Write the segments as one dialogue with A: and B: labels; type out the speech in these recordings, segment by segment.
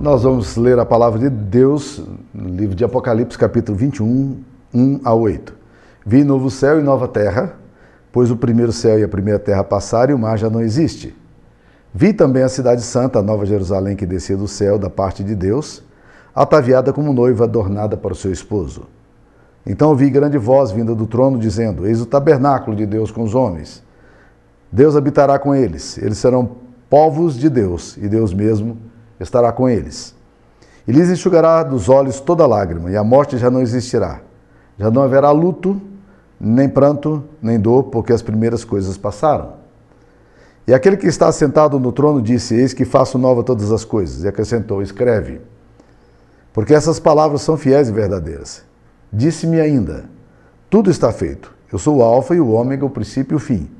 A: Nós vamos ler a palavra de Deus no livro de Apocalipse, capítulo 21, 1 a 8. Vi novo céu e nova terra, pois o primeiro céu e a primeira terra passaram e o mar já não existe. Vi também a cidade santa, a nova Jerusalém, que descia do céu da parte de Deus, ataviada como noiva adornada para o seu esposo. Então ouvi grande voz vinda do trono, dizendo: Eis o tabernáculo de Deus com os homens. Deus habitará com eles, eles serão povos de Deus, e Deus mesmo estará com eles. E lhes enxugará dos olhos toda lágrima, e a morte já não existirá. Já não haverá luto, nem pranto, nem dor, porque as primeiras coisas passaram. E aquele que está sentado no trono disse: Eis que faço nova todas as coisas. E acrescentou: Escreve. Porque essas palavras são fiéis e verdadeiras. Disse-me ainda: Tudo está feito. Eu sou o Alfa e o Ômega, o princípio e o fim.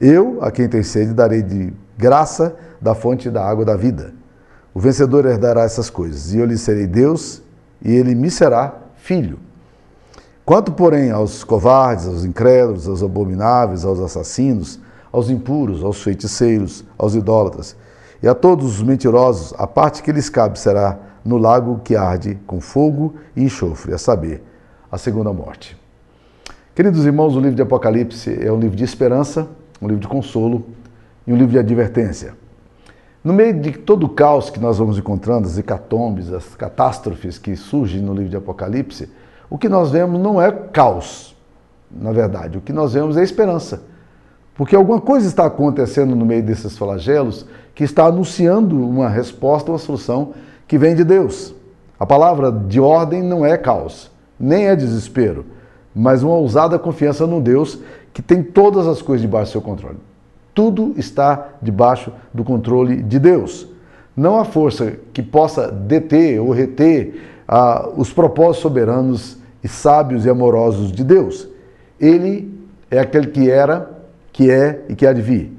A: Eu, a quem tem sede, darei de graça da fonte da água da vida. O vencedor herdará essas coisas, e eu lhe serei Deus, e ele me será filho. Quanto, porém, aos covardes, aos incrédulos, aos abomináveis, aos assassinos, aos impuros, aos feiticeiros, aos idólatras, e a todos os mentirosos, a parte que lhes cabe será no lago que arde com fogo e enxofre, a saber, a segunda morte. Queridos irmãos, o livro de Apocalipse é um livro de esperança, um livro de consolo e um livro de advertência. No meio de todo o caos que nós vamos encontrando, as hecatombes, as catástrofes que surgem no livro de Apocalipse, o que nós vemos não é caos, na verdade. O que nós vemos é esperança. Porque alguma coisa está acontecendo no meio desses flagelos que está anunciando uma resposta, uma solução que vem de Deus. A palavra de ordem não é caos, nem é desespero, mas uma ousada confiança no Deus que tem todas as coisas debaixo do seu controle. Tudo está debaixo do controle de Deus. Não há força que possa deter ou reter ah, os propósitos soberanos e sábios e amorosos de Deus. Ele é aquele que era, que é e que há de vir.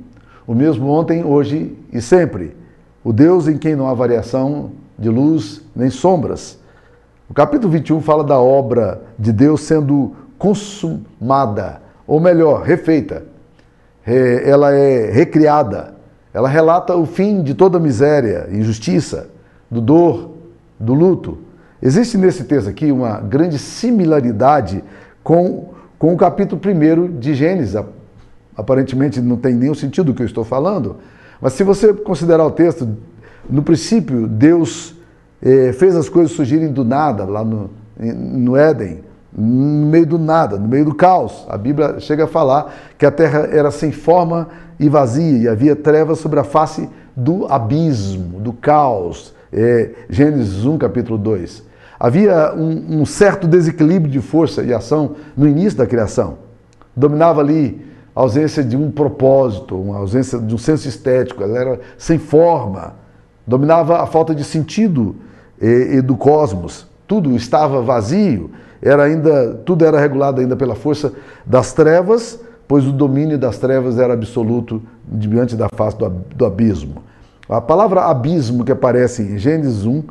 A: O mesmo ontem, hoje e sempre. O Deus em quem não há variação de luz nem sombras. O capítulo 21 fala da obra de Deus sendo consumada, ou melhor, refeita. Ela é recriada. Ela relata o fim de toda miséria, injustiça, do dor, do luto. Existe nesse texto aqui uma grande similaridade com, com o capítulo 1 de Gênesis. Aparentemente não tem nenhum sentido o que eu estou falando, mas se você considerar o texto, no princípio Deus eh, fez as coisas surgirem do nada, lá no, no Éden no meio do nada, no meio do caos. A Bíblia chega a falar que a terra era sem forma e vazia e havia trevas sobre a face do abismo, do caos. É, Gênesis 1, capítulo 2. Havia um, um, certo desequilíbrio de força e ação no início da criação. Dominava ali a ausência de um propósito, uma ausência de um senso estético, ela era sem forma. Dominava a falta de sentido e, e do cosmos. Tudo estava vazio era ainda tudo era regulado ainda pela força das trevas, pois o domínio das trevas era absoluto diante da face do, abismo. A palavra abismo que aparece em Gênesis 1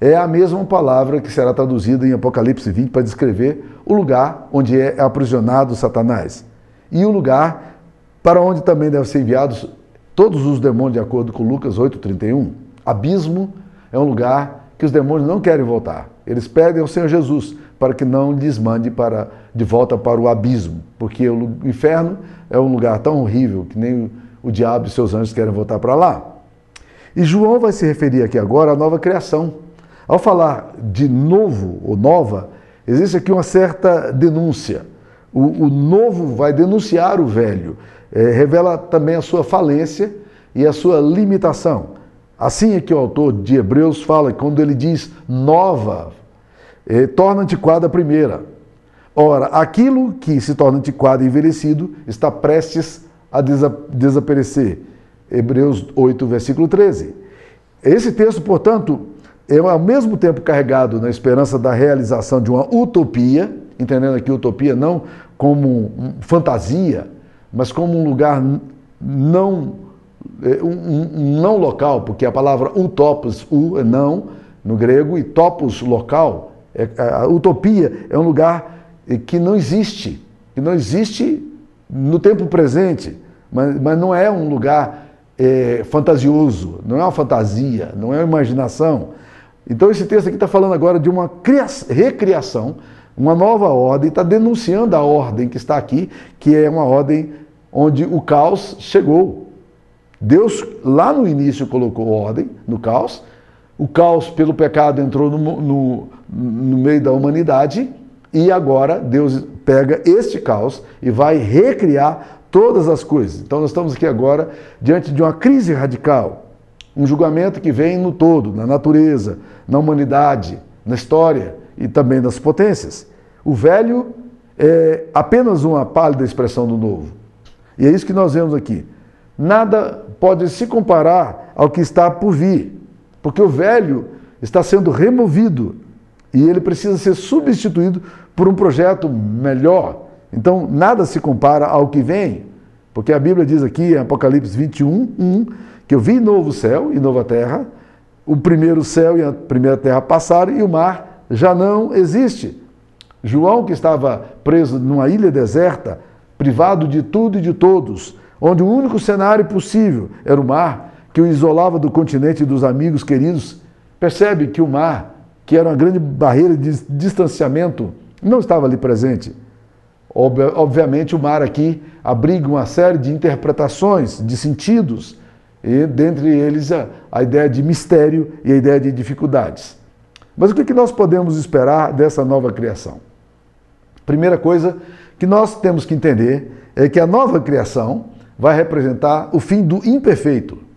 A: é a mesma palavra que será traduzida em Apocalipse 20 para descrever o lugar onde é aprisionado Satanás e o lugar para onde também devem ser enviados todos os demônios, de acordo com Lucas 8,31. Abismo é um lugar que os demônios não querem voltar. Eles pedem ao Senhor Jesus para que não lhes mande para, de volta para o abismo, porque o inferno é um lugar tão horrível que nem o, diabo e seus anjos querem voltar para lá. E João vai se referir aqui agora à nova criação. Ao falar de novo ou nova, existe aqui uma certa denúncia. O, o novo vai denunciar o velho, é, revela também a sua falência e a sua limitação. Assim é que o autor de Hebreus fala, quando ele diz nova eh, torna antiquada a primeira. Ora, aquilo que se torna antiquado e envelhecido está prestes a desa desaparecer. Hebreus 8, versículo 13. Esse texto, portanto, é ao mesmo tempo carregado na esperança da realização de uma utopia, entendendo aqui utopia não como fantasia, mas como um lugar não eh, um, não local, porque a palavra utopos, u é não no grego, e topos local é, a utopia é um lugar que não existe, que não existe no tempo presente, mas, mas não é um lugar é, fantasioso, não é uma fantasia, não é uma imaginação. Então esse texto aqui está falando agora de uma recriação, uma nova ordem, está denunciando a ordem que está aqui, que é uma ordem onde o caos chegou. Deus lá no início colocou ordem no caos, o caos pelo pecado entrou no, no, no meio da humanidade e agora Deus pega este caos e vai recriar todas as coisas. Então nós estamos aqui agora diante de uma crise radical, um julgamento que vem no todo, na natureza, na humanidade, na história e também nas potências. O velho é apenas uma pálida expressão do novo. E é isso que nós vemos aqui. Nada pode se comparar ao que está por vir, porque o velho está sendo removido e ele precisa ser substituído por um projeto melhor. Então, nada se compara ao que vem, porque a Bíblia diz aqui em Apocalipse 21, 1, que eu vi novo céu e nova terra, o primeiro céu e a primeira terra passaram e o mar já não existe. João, que estava preso numa ilha deserta, privado de tudo e de todos, onde o único cenário possível era o mar, que o isolava do continente e dos amigos queridos, percebe que o mar, que era uma grande barreira de distanciamento, não estava ali presente. Obviamente, o mar aqui abriga uma série de interpretações, de sentidos, e dentre eles a, a ideia de mistério e a ideia de dificuldades. Mas o que, que nós podemos esperar dessa nova criação? Primeira coisa que nós temos que entender é que a nova criação vai representar o fim do imperfeito.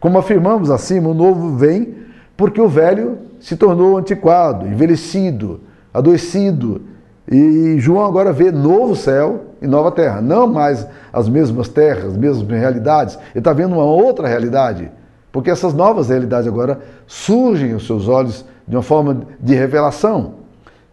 A: Como afirmamos acima, o novo vem porque o velho se tornou antiquado, envelhecido, adoecido. E João agora vê novo céu e nova terra. Não mais as mesmas terras, as mesmas realidades. Ele está vendo uma outra realidade. Porque essas novas realidades agora surgem aos seus olhos de uma forma de revelação.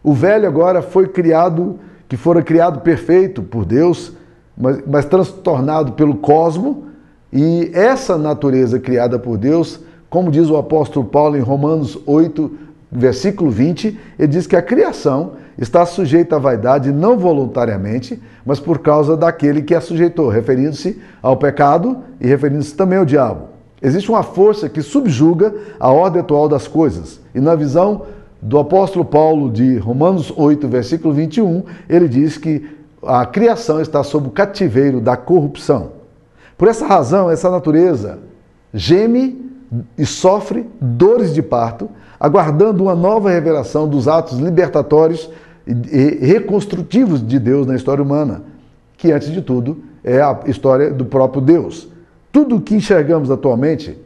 A: O velho agora foi criado, que fora criado perfeito por Deus, mas, mas transtornado pelo cosmo, e essa natureza criada por Deus, como diz o apóstolo Paulo em Romanos 8, versículo 20, ele diz que a criação está sujeita à vaidade não voluntariamente, mas por causa daquele que a sujeitou, referindo-se ao pecado e referindo-se também ao diabo. Existe uma força que subjuga a ordem atual das coisas. E na visão do apóstolo Paulo de Romanos 8, versículo 21, ele diz que a criação está sob o cativeiro da corrupção. Por essa razão, essa natureza geme e sofre dores de parto, aguardando uma nova revelação dos atos libertatórios e reconstrutivos de Deus na história humana, que antes de tudo é a história do próprio Deus. Tudo o que enxergamos atualmente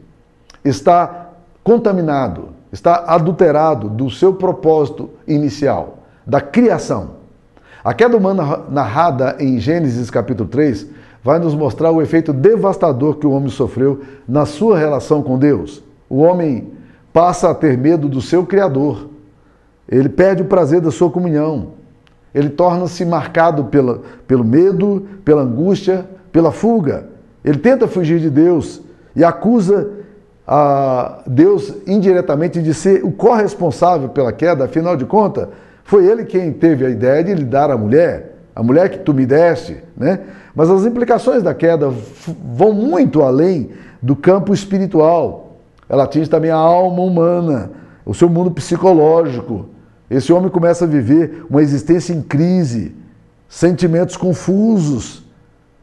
A: está contaminado, está adulterado do seu propósito inicial, da criação. A queda humana narrada em Gênesis capítulo 3 vai nos mostrar o efeito devastador que o homem sofreu na sua relação com Deus. O homem passa a ter medo do seu Criador. Ele perde o prazer da sua comunhão. Ele torna-se marcado pela, pelo medo, pela angústia, pela fuga. Ele tenta fugir de Deus e acusa a Deus indiretamente de ser o corresponsável pela queda, afinal de contas, foi ele quem teve a ideia de lhe dar a mulher, a mulher que tu me deste, né? Mas as implicações da queda vão muito além do campo espiritual. Ela atinge também a alma humana, o seu mundo psicológico. Esse homem começa a viver uma existência em crise, sentimentos confusos,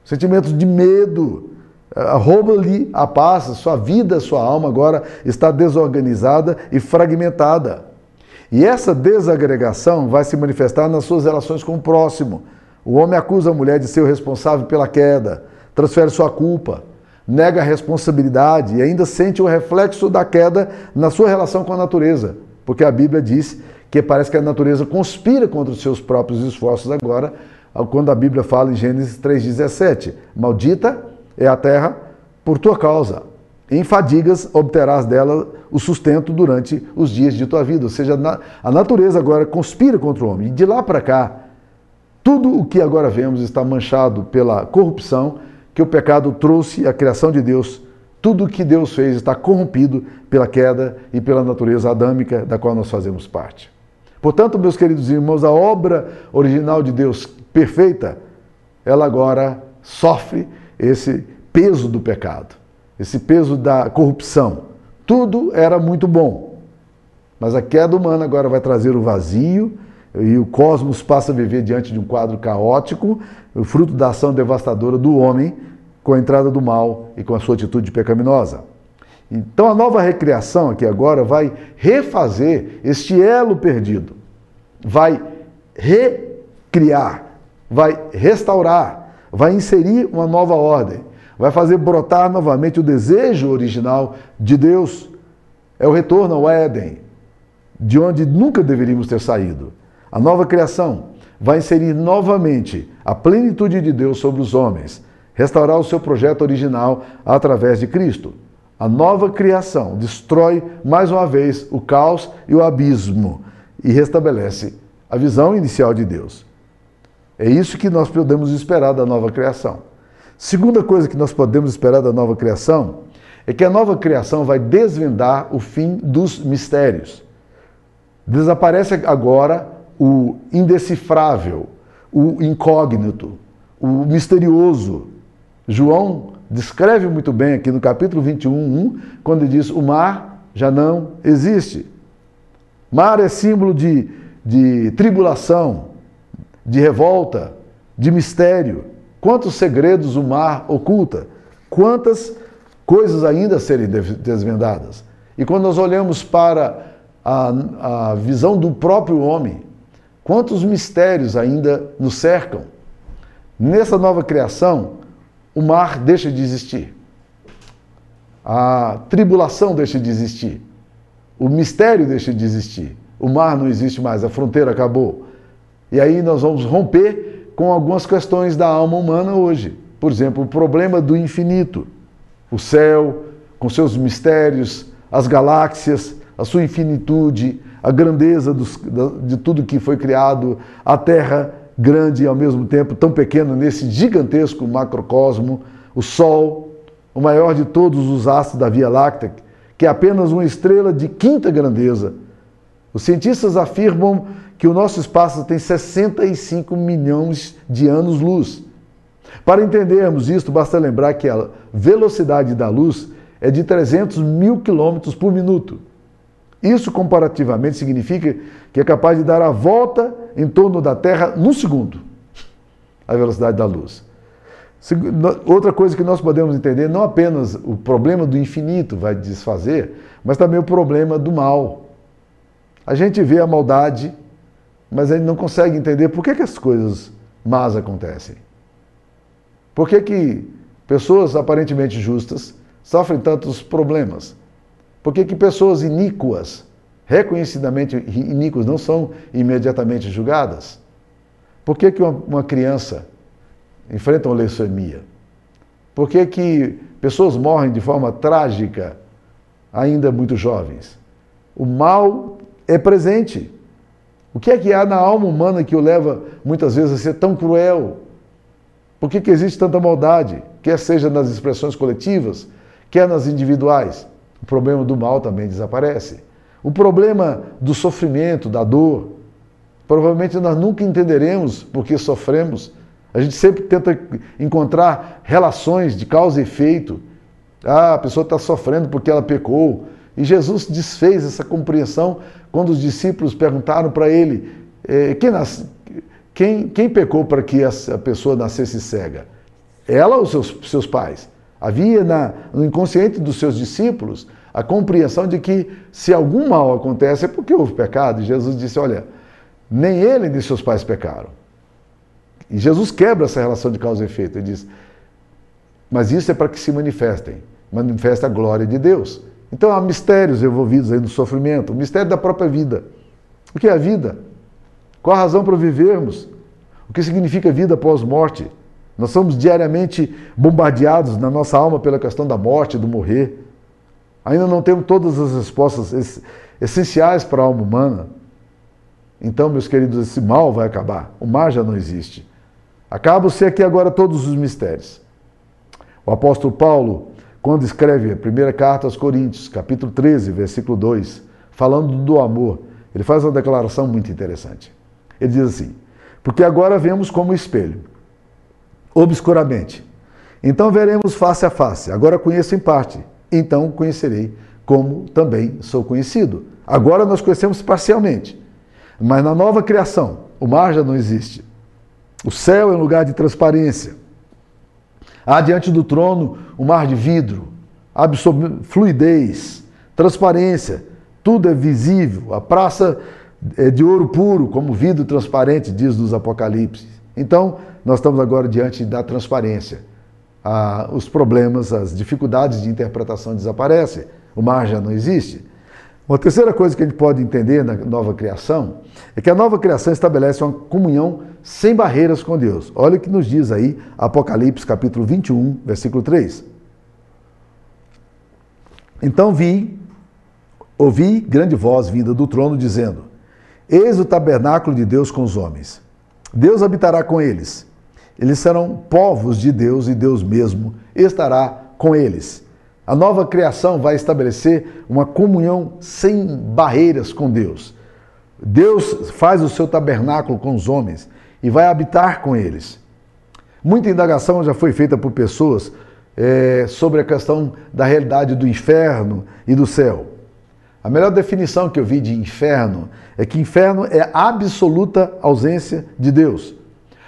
A: sentimentos de medo, rouba-lhe a paz, sua vida, sua alma agora está desorganizada e fragmentada. E essa desagregação vai se manifestar nas suas relações com o próximo. O homem acusa a mulher de ser o responsável pela queda, transfere sua culpa, nega a responsabilidade e ainda sente o reflexo da queda na sua relação com a natureza, porque a Bíblia diz que parece que a natureza conspira contra os seus próprios esforços agora, quando a Bíblia fala em Gênesis 3,17: Maldita é a terra por tua causa. Em fadigas obterás dela o sustento durante os dias de tua vida. Ou seja, a natureza agora conspira contra o homem. E de lá para cá, tudo o que agora vemos está manchado pela corrupção que o pecado trouxe à criação de Deus. Tudo o que Deus fez está corrompido pela queda e pela natureza adâmica da qual nós fazemos parte. Portanto, meus queridos irmãos, a obra original de Deus perfeita, ela agora sofre esse peso do pecado, esse peso da corrupção. Tudo era muito bom. Mas a queda humana agora vai trazer o vazio e o cosmos passa a viver diante de um quadro caótico, fruto da ação devastadora do homem com a entrada do mal e com a sua atitude pecaminosa. Então a nova recriação aqui agora vai refazer este elo perdido, vai recriar, vai restaurar, vai inserir uma nova ordem, vai fazer brotar novamente o desejo original de Deus. É o retorno ao Éden, de onde nunca deveríamos ter saído. A nova criação vai inserir novamente a plenitude de Deus sobre os homens, restaurar o seu projeto original através de Cristo. A nova criação destrói mais uma vez o caos e o abismo e restabelece a visão inicial de Deus. É isso que nós podemos esperar da nova criação. Segunda coisa que nós podemos esperar da nova criação é que a nova criação vai desvendar o fim dos mistérios. Desaparece agora o indecifrável, o incógnito, o misterioso. João descreve muito bem aqui no capítulo 21, 1, quando diz: O mar já não existe. Mar é símbolo de, de tribulação, de revolta, de mistério. Quantos segredos o mar oculta? Quantas coisas ainda a serem desvendadas? E quando nós olhamos para a, a visão do próprio homem, quantos mistérios ainda nos cercam? Nessa nova criação, o mar deixa de existir. A tribulação deixa de existir. O mistério deixa de existir. O mar não existe mais, a fronteira acabou. E aí nós vamos romper com algumas questões da alma humana hoje. Por exemplo, o problema do infinito. O céu, com seus mistérios, as galáxias, a sua infinitude, a grandeza dos, de tudo que foi criado, a terra grande e ao mesmo tempo tão pequeno nesse gigantesco macrocosmo, o Sol, o maior de todos os astros da Via Láctea, que é apenas uma estrela de quinta grandeza. Os cientistas afirmam que o nosso espaço tem 65 milhões de anos-luz. Para entendermos isto, basta lembrar que a velocidade da luz é de 300 mil quilômetros por minuto. Isso, comparativamente, significa que é capaz de dar a volta em torno da Terra num segundo a velocidade da luz. Outra coisa que nós podemos entender, não apenas o problema do infinito vai desfazer, mas também o problema do mal. A gente vê a maldade, mas a gente não consegue entender por que, que as coisas más acontecem. Por que, que pessoas aparentemente justas sofrem tantos problemas? Por que, que pessoas iníquas, reconhecidamente iníquas, não são imediatamente julgadas? Por que, que uma, criança enfrenta uma leucemia? Por que, que pessoas morrem de forma trágica ainda muito jovens? O mal é presente. O que é que há na alma humana que o leva muitas vezes a ser tão cruel? Por que, que existe tanta maldade? Quer seja nas expressões coletivas, quer nas individuais o problema do mal também desaparece. O problema do sofrimento, da dor, provavelmente nós nunca entenderemos porque sofremos. A gente sempre tenta encontrar relações de causa e efeito. Ah, a pessoa está sofrendo porque ela pecou. E Jesus desfez essa compreensão quando os discípulos perguntaram para ele: eh, quem, quem, quem, pecou para que a pessoa nascesse cega? Ela ou seus, seus pais? Havia na, no inconsciente dos seus discípulos a compreensão de que se algum mal acontece é porque houve pecado. E Jesus disse: Olha, nem ele nem seus pais pecaram. E Jesus quebra essa relação de causa e efeito. Ele diz: Mas isso é para que se manifestem manifeste a glória de Deus. Então há mistérios envolvidos aí no sofrimento, o mistério da própria vida. O que é a vida? Qual a razão para vivermos? O que significa vida após morte? Nós somos diariamente bombardeados na nossa alma pela questão da morte, do morrer. Ainda não temos todas as respostas essenciais para a alma humana. Então, meus queridos, esse mal vai acabar. O mar já não existe. Acabam-se aqui agora todos os mistérios. O apóstolo Paulo, quando escreve a primeira carta aos Coríntios, capítulo 13, versículo 2, falando do amor, ele faz uma declaração muito interessante. Ele diz assim: Porque agora vemos como espelho obscuramente. Então veremos face a face. Agora conheço em parte, então conhecerei como também sou conhecido. Agora nós conhecemos parcialmente, mas na nova criação, o mar já não existe. O céu é um lugar de transparência. Há diante do trono um mar de vidro, fluidez, transparência, tudo é visível. A praça é de ouro puro, como vidro transparente, diz nos Apocalipse. Então, nós estamos agora diante da transparência. Ah, os problemas, as dificuldades de interpretação desaparecem, o mar já não existe. Uma terceira coisa que a gente pode entender na nova criação é que a nova criação estabelece uma comunhão sem barreiras com Deus. Olha o que nos diz aí Apocalipse capítulo 21, versículo 3. Então vi, ouvi grande voz vinda do trono dizendo: Eis o tabernáculo de Deus com os homens. Deus habitará com eles. Eles serão povos de Deus e Deus mesmo estará com eles. A nova criação vai estabelecer uma comunhão sem barreiras com Deus. Deus faz o seu tabernáculo com os homens e vai habitar com eles. Muita indagação já foi feita por pessoas é, sobre a questão da realidade do inferno e do céu. A melhor definição que eu vi de inferno é que inferno é absoluta ausência de Deus,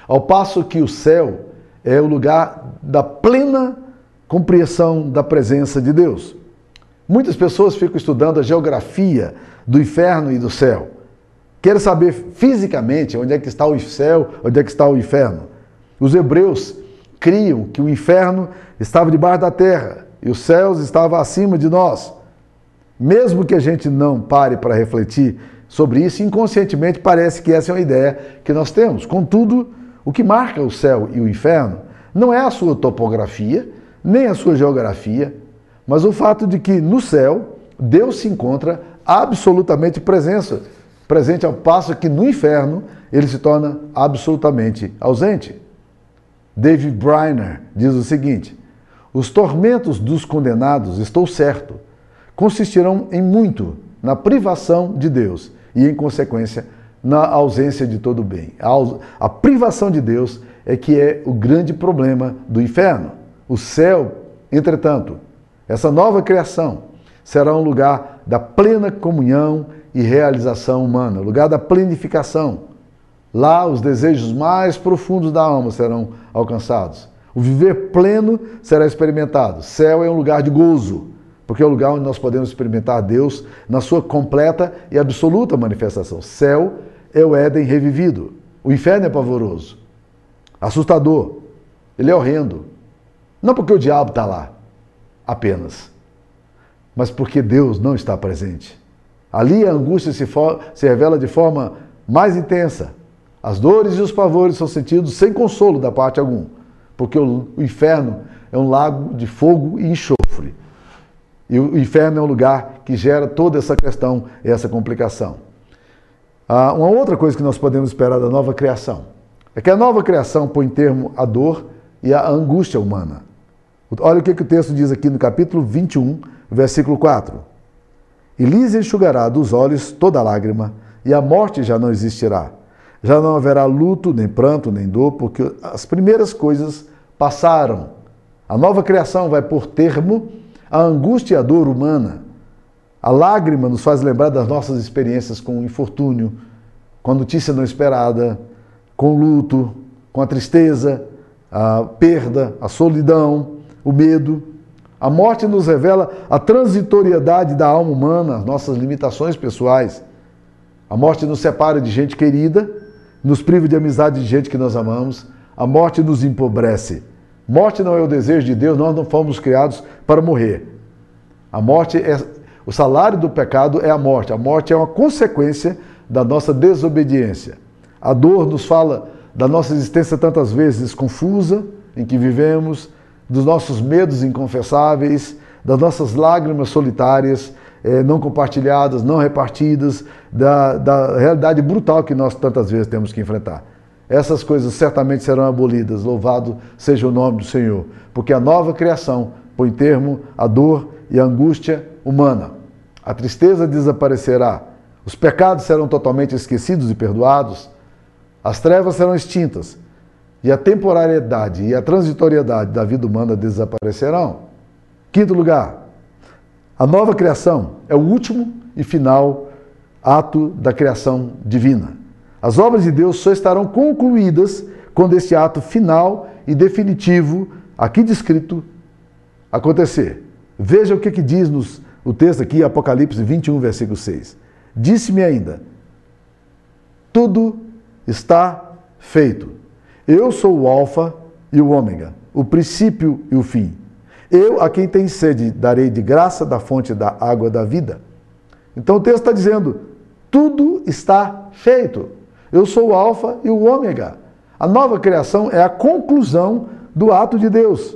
A: ao passo que o céu é o lugar da plena compreensão da presença de Deus. Muitas pessoas ficam estudando a geografia do inferno e do céu. Querem saber fisicamente onde é que está o céu, onde é que está o inferno. Os hebreus criam que o inferno estava debaixo da terra e os céus estavam acima de nós. Mesmo que a gente não pare para refletir sobre isso, inconscientemente parece que essa é uma ideia que nós temos. Contudo, o que marca o céu e o inferno não é a sua topografia, nem a sua geografia, mas o fato de que no céu Deus se encontra absolutamente presença, presente ao passo que no inferno ele se torna absolutamente ausente. David Briner diz o seguinte: os tormentos dos condenados, estou certo, consistirão em muito na privação de Deus e, em consequência, na ausência de todo bem. A, a privação de Deus é que é o grande problema do inferno. O céu, entretanto, essa nova criação será um lugar da plena comunhão e realização humana, lugar da plenificação. Lá os desejos mais profundos da alma serão alcançados. O viver pleno será experimentado. Céu é um lugar de gozo, porque é o lugar onde nós podemos experimentar Deus na sua completa e absoluta manifestação. Céu é o Éden revivido. O inferno é pavoroso, assustador, ele é horrendo, não porque o diabo está lá apenas, mas porque Deus não está presente. Ali a angústia se, se revela de forma mais intensa. As dores e os pavores são sentidos sem consolo da parte algum, porque o, o inferno é um lago de fogo e enxofre. E o inferno é um lugar que gera toda essa questão essa complicação. Ah, uma outra coisa que nós podemos esperar da nova criação é que a nova criação põe termo à dor e à angústia humana. Olha o que, que o texto diz aqui no capítulo 21, versículo 4. E lhes enxugará dos olhos toda lágrima, e a morte já não existirá. Já não haverá luto, nem pranto, nem dor, porque as primeiras coisas passaram. A nova criação vai por termo a angústia e a dor humana. A lágrima nos faz lembrar das nossas experiências com o infortúnio, com a notícia não esperada, com o luto, com a tristeza, a perda, a solidão o medo. A morte nos revela a transitoriedade da alma humana, as nossas limitações pessoais. A morte nos separa de gente querida, nos priva de amizade de gente que nós amamos. A morte nos empobrece. Morte não é o desejo de Deus, nós não fomos criados para morrer. A morte é o salário do pecado é a morte. A morte é uma consequência da nossa desobediência. A dor nos fala da nossa existência tantas vezes confusa em que vivemos, dos nossos medos inconfessáveis, das nossas lágrimas solitárias, eh, não compartilhadas, não repartidas, da, da realidade brutal que nós tantas vezes temos que enfrentar. Essas coisas certamente serão abolidas, louvado seja o nome do Senhor, porque a nova criação põe termo à dor e à angústia humana. A tristeza desaparecerá, os pecados serão totalmente esquecidos e perdoados, as trevas serão extintas e a temporariedade e a transitoriedade da vida humana desaparecerão. Quinto lugar, A nova criação é o último e final ato da criação divina. As obras de Deus só estarão concluídas quando esse ato final e definitivo, aqui descrito, acontecer. Veja o que, que diz nos, o texto aqui, Apocalipse 21, versículo 6. Disse-me ainda: Tudo está feito. Eu sou o Alfa e o Ômega, o princípio e o fim. Eu, a quem tem sede, darei de graça da fonte da água da vida. Então o texto está dizendo: tudo está feito. Eu sou o Alfa e o Ômega. A nova criação é a conclusão do ato de Deus.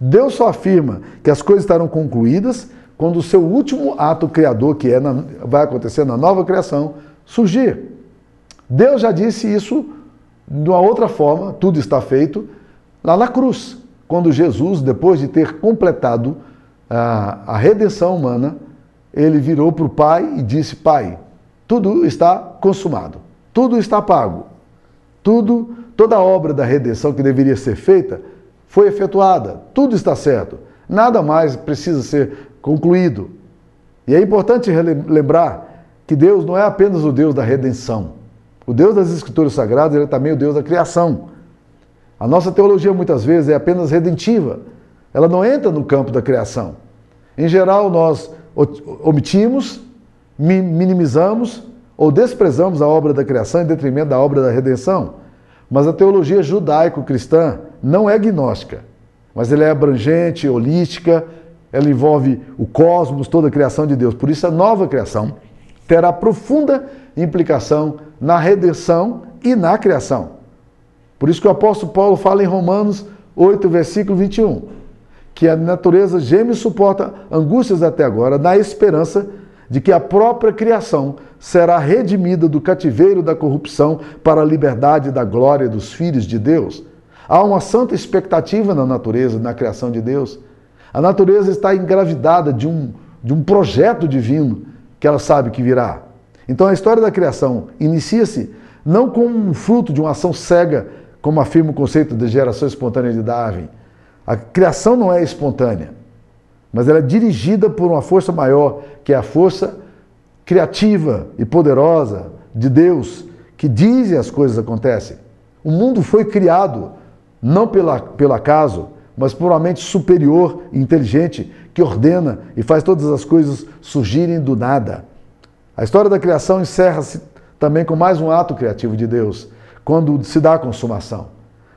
A: Deus só afirma que as coisas estarão concluídas quando o seu último ato criador, que é na, vai acontecer na nova criação, surgir. Deus já disse isso de uma outra forma, tudo está feito, lá na cruz, quando Jesus, depois de ter completado a, a redenção humana, ele virou para o Pai e disse: Pai, tudo está consumado, tudo está pago, tudo, toda a obra da redenção que deveria ser feita foi efetuada, tudo está certo, nada mais precisa ser concluído. E é importante lembrar que Deus não é apenas o Deus da redenção. O Deus das Escrituras Sagradas ele é também o Deus da criação. A nossa teologia muitas vezes é apenas redentiva. Ela não entra no campo da criação. Em geral, nós omitimos, minimizamos ou desprezamos a obra da criação em detrimento da obra da redenção. Mas a teologia judaico-cristã não é gnóstica, mas ela é abrangente, holística, ela envolve o cosmos, toda a criação de Deus. Por isso, a nova criação terá profunda implicação na redenção e na criação. Por isso que o apóstolo Paulo fala em Romanos 8, versículo 21, que a natureza geme e suporta angústias até agora, na esperança de que a própria criação será redimida do cativeiro da corrupção para a liberdade da glória dos filhos de Deus. Há uma santa expectativa na natureza, na criação de Deus. A natureza está engravidada de um, de um projeto divino que ela sabe que virá. Então a história da criação inicia-se não como um fruto de uma ação cega, como afirma o conceito de geração espontânea de Darwin. A criação não é espontânea mas ela é dirigida por uma força maior, que é a força criativa e poderosa de Deus, que diz e as coisas acontecem. O mundo foi criado não pela, pelo acaso, mas por uma mente superior e inteligente que ordena e faz todas as coisas surgirem do nada. A história da criação encerra-se também com mais um ato criativo de Deus, quando se dá a consumação.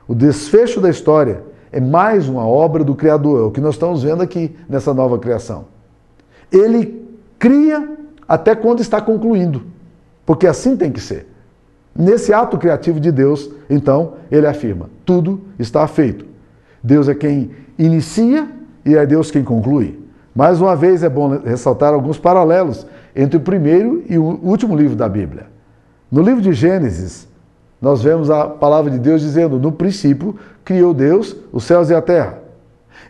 A: O desfecho da história é mais uma obra do Criador, é o que nós estamos vendo aqui nessa nova criação. Ele cria até quando está concluindo, porque assim tem que ser. Nesse ato criativo de Deus, então, ele afirma: tudo está feito. Deus é quem inicia e é Deus quem conclui. Mais uma vez é bom ressaltar alguns paralelos entre o primeiro e o último livro da Bíblia. No livro de Gênesis, nós vemos a palavra de Deus dizendo: no princípio criou Deus os céus e a terra.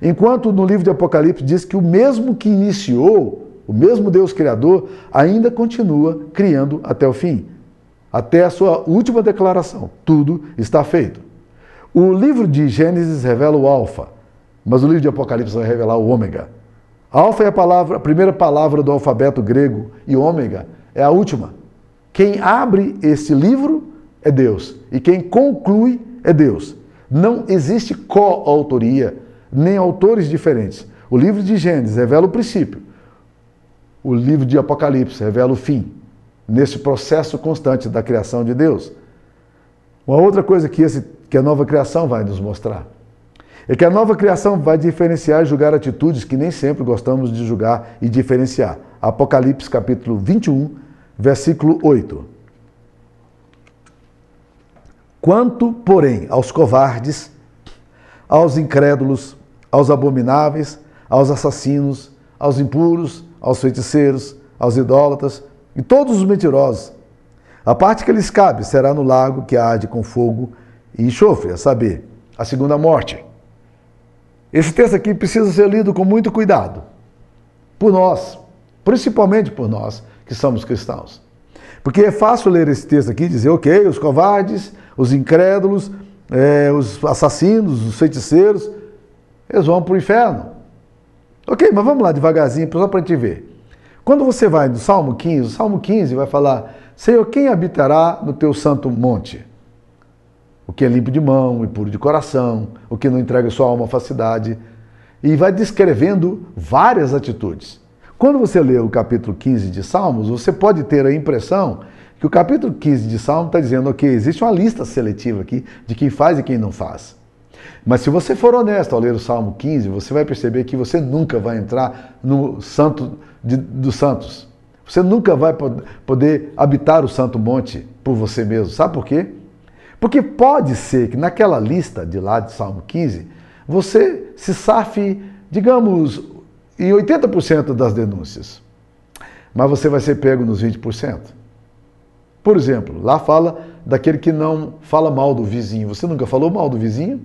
A: Enquanto no livro de Apocalipse diz que o mesmo que iniciou, o mesmo Deus Criador, ainda continua criando até o fim, até a sua última declaração: tudo está feito. O livro de Gênesis revela o Alfa, mas o livro de Apocalipse vai revelar o Ômega. Alfa é a, palavra, a primeira palavra do alfabeto grego e Ômega é a última. Quem abre esse livro é Deus. E quem conclui é Deus. Não existe coautoria, nem autores diferentes. O livro de Gênesis revela o princípio. O livro de Apocalipse revela o fim. Nesse processo constante da criação de Deus. Uma outra coisa que, esse, que a nova criação vai nos mostrar é que a nova criação vai diferenciar e julgar atitudes que nem sempre gostamos de julgar e diferenciar. Apocalipse capítulo 21, versículo 8. Quanto, porém, aos covardes, aos incrédulos, aos abomináveis, aos assassinos, aos impuros, aos feiticeiros, aos idólatras e todos os mentirosos, a parte que lhes cabe será no lago que arde com fogo e enxofre, a saber, a segunda morte. Esse texto aqui precisa ser lido com muito cuidado, por nós, principalmente por nós que somos cristãos. Porque é fácil ler esse texto aqui e dizer, ok, os covardes, os incrédulos, é, os assassinos, os feiticeiros, eles vão para o inferno. Ok, mas vamos lá devagarzinho, só para a gente ver. Quando você vai no Salmo 15, o Salmo 15 vai falar: Senhor, quem habitará no teu santo monte? O que é limpo de mão e puro de coração, o que não entrega sua alma à falsidade. E vai descrevendo várias atitudes. Quando você lê o capítulo 15 de Salmos, você pode ter a impressão que o capítulo 15 de Salmos está dizendo, ok, existe uma lista seletiva aqui de quem faz e quem não faz. Mas se você for honesto ao ler o Salmo 15, você vai perceber que você nunca vai entrar no santo de, dos santos. Você nunca vai poder habitar o santo monte por você mesmo. Sabe por quê? Porque pode ser que naquela lista de lá de Salmo 15, você se safe, digamos, em 80% das denúncias. Mas você vai ser pego nos 20%. Por exemplo, lá fala daquele que não fala mal do vizinho. Você nunca falou mal do vizinho?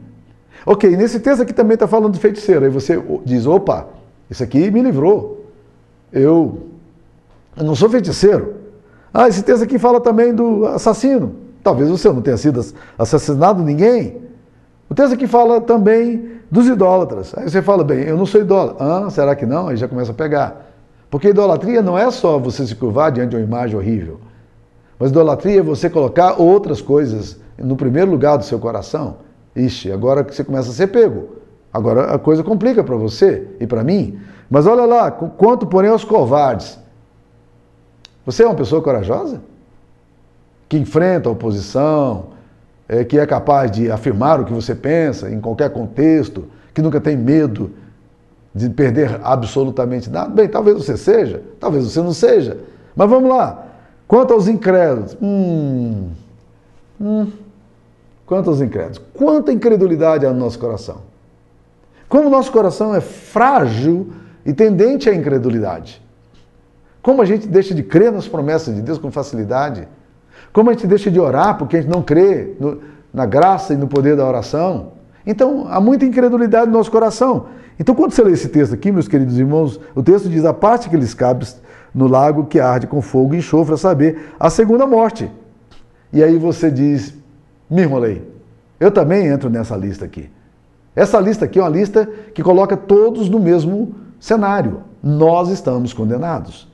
A: Ok, nesse texto aqui também está falando do feiticeiro. Aí você diz: opa, isso aqui me livrou. Eu, eu não sou feiticeiro. Ah, esse texto aqui fala também do assassino. Talvez você não tenha sido assassinado ninguém. O texto aqui fala também dos idólatras. Aí você fala, bem, eu não sou idólatra. Ah, será que não? Aí já começa a pegar. Porque idolatria não é só você se curvar diante de uma imagem horrível. Mas idolatria é você colocar outras coisas no primeiro lugar do seu coração. Ixi, agora que você começa a ser pego. Agora a coisa complica para você e para mim. Mas olha lá, quanto porém aos covardes. Você é uma pessoa corajosa? Que enfrenta a oposição, é, que é capaz de afirmar o que você pensa em qualquer contexto, que nunca tem medo de perder absolutamente nada? Bem, talvez você seja, talvez você não seja. Mas vamos lá. Quanto aos incrédulos, hum, hum, Quanto aos incrédulos? Quanta incredulidade há no nosso coração. Como o nosso coração é frágil e tendente à incredulidade. Como a gente deixa de crer nas promessas de Deus com facilidade. Como a gente deixa de orar porque a gente não crê no, na graça e no poder da oração. Então, há muita incredulidade no nosso coração. Então, quando você lê esse texto aqui, meus queridos irmãos, o texto diz: a parte que lhes cabe no lago que arde com fogo e enxofre, a saber, a segunda morte. E aí você diz: me. Eu também entro nessa lista aqui. Essa lista aqui é uma lista que coloca todos no mesmo cenário. Nós estamos condenados.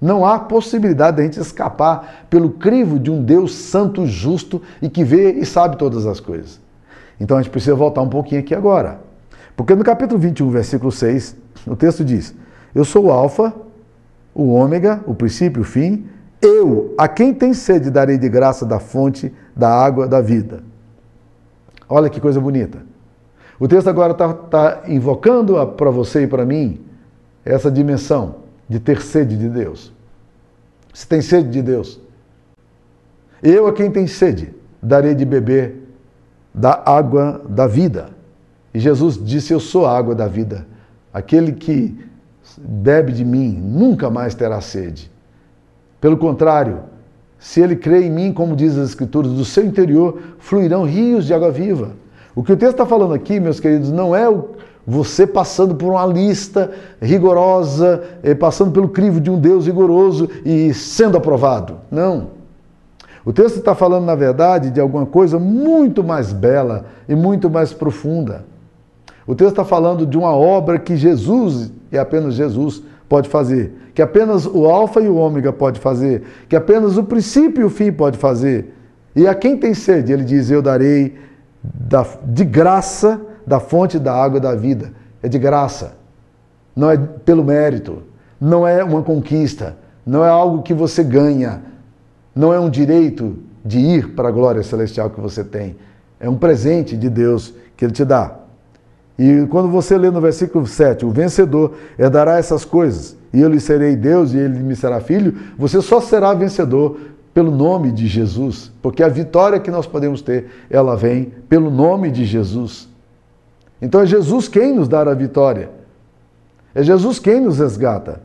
A: Não há possibilidade de a gente escapar pelo crivo de um Deus santo, justo e que vê e sabe todas as coisas. Então a gente precisa voltar um pouquinho aqui agora. Porque no capítulo 21, versículo 6, o texto diz: Eu sou o Alfa, o Ômega, o princípio e o fim, eu, a quem tem sede, darei de graça da fonte da água da vida. Olha que coisa bonita. O texto agora está tá invocando para você e para mim essa dimensão de ter sede de Deus. Você tem sede de Deus? Eu, a quem tem sede, darei de beber da água da vida. E Jesus disse: Eu sou a água da vida. Aquele que bebe de mim nunca mais terá sede. Pelo contrário, se ele crê em mim, como diz as Escrituras, do seu interior fluirão rios de água viva. O que o texto está falando aqui, meus queridos, não é você passando por uma lista rigorosa, eh, passando pelo crivo de um Deus rigoroso e sendo aprovado. Não. O texto está falando, na verdade, de alguma coisa muito mais bela e muito mais profunda. O texto está falando de uma obra que Jesus, e apenas Jesus, pode fazer, que apenas o alfa e o ômega pode fazer, que apenas o princípio e o fim pode fazer. E a quem tem sede, ele diz: Eu darei da, de graça da fonte da água da vida. É de graça. Não é pelo mérito, não é uma conquista, não é algo que você ganha, não é um direito de ir para a glória celestial que você tem. É um presente de Deus que ele te dá. E quando você lê no versículo 7, o vencedor herdará essas coisas, e eu lhe serei Deus e ele me será filho, você só será vencedor pelo nome de Jesus, porque a vitória que nós podemos ter, ela vem pelo nome de Jesus. Então é Jesus quem nos dá a vitória. É Jesus quem nos resgata.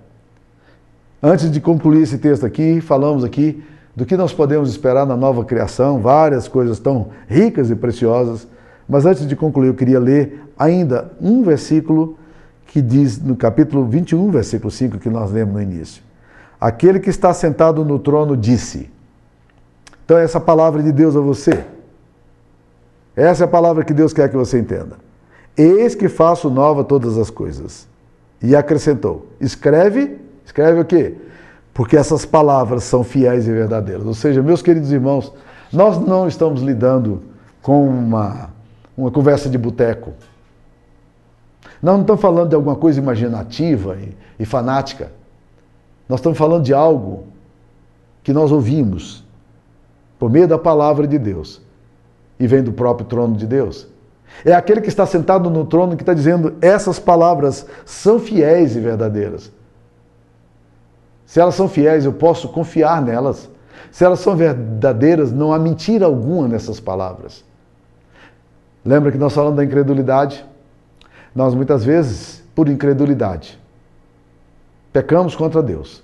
A: Antes de concluir esse texto aqui, falamos aqui do que nós podemos esperar na nova criação, várias coisas tão ricas e preciosas. Mas antes de concluir, eu queria ler ainda um versículo que diz no capítulo 21, versículo 5, que nós lemos no início. Aquele que está sentado no trono disse. Então, essa palavra de Deus a você. Essa é a palavra que Deus quer que você entenda. Eis que faço nova todas as coisas. E acrescentou: escreve, escreve o quê? Porque essas palavras são fiéis e verdadeiras. Ou seja, meus queridos irmãos, nós não estamos lidando com uma, uma conversa de boteco. Nós não estamos falando de alguma coisa imaginativa e, e fanática. Nós estamos falando de algo que nós ouvimos por meio da palavra de Deus e vem do próprio trono de Deus. É aquele que está sentado no trono que está dizendo: essas palavras são fiéis e verdadeiras. Se elas são fiéis, eu posso confiar nelas. Se elas são verdadeiras, não há mentira alguma nessas palavras. Lembra que nós falamos da incredulidade? Nós muitas vezes, por incredulidade, pecamos contra Deus.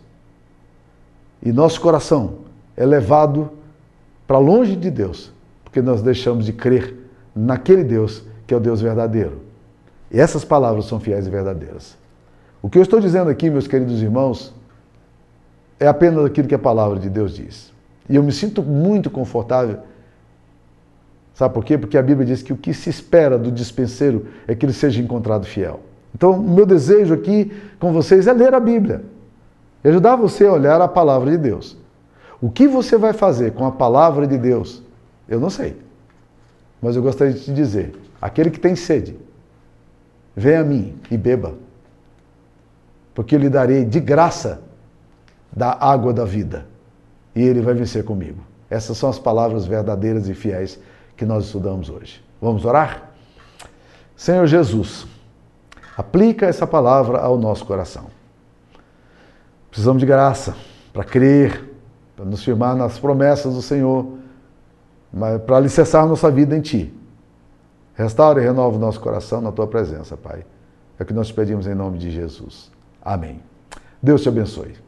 A: E nosso coração é levado para longe de Deus, porque nós deixamos de crer naquele Deus que é o Deus verdadeiro. E essas palavras são fiéis e verdadeiras. O que eu estou dizendo aqui, meus queridos irmãos, é apenas aquilo que a palavra de Deus diz. E eu me sinto muito confortável. Sabe por quê? Porque a Bíblia diz que o que se espera do dispenseiro é que ele seja encontrado fiel. Então, o meu desejo aqui com vocês é ler a Bíblia. E ajudar você a olhar a palavra de Deus. O que você vai fazer com a palavra de Deus? Eu não sei. Mas eu gostaria de te dizer: aquele que tem sede, venha a mim e beba, porque eu lhe darei de graça da água da vida, e ele vai vencer comigo. Essas são as palavras verdadeiras e fiéis que nós estudamos hoje. Vamos orar? Senhor Jesus, aplica essa palavra ao nosso coração. Precisamos de graça para crer, para nos firmar nas promessas do Senhor, para alicerçar nossa vida em Ti. Restaura e renova o nosso coração na Tua presença, Pai. É o que nós pedimos em nome de Jesus. Amém. Deus te abençoe.